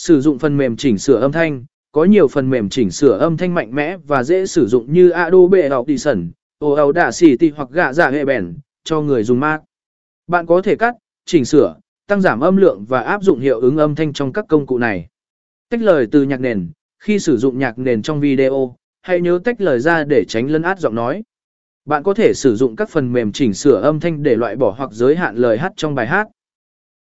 Sử dụng phần mềm chỉnh sửa âm thanh, có nhiều phần mềm chỉnh sửa âm thanh mạnh mẽ và dễ sử dụng như Adobe Audition, Audacity hoặc gạ giả hệ bèn, cho người dùng Mac. Bạn có thể cắt, chỉnh sửa, tăng giảm âm lượng và áp dụng hiệu ứng âm thanh trong các công cụ này. Tách lời từ nhạc nền, khi sử dụng nhạc nền trong video, hãy nhớ tách lời ra để tránh lấn át giọng nói. Bạn có thể sử dụng các phần mềm chỉnh sửa âm thanh để loại bỏ hoặc giới hạn lời hát trong bài hát.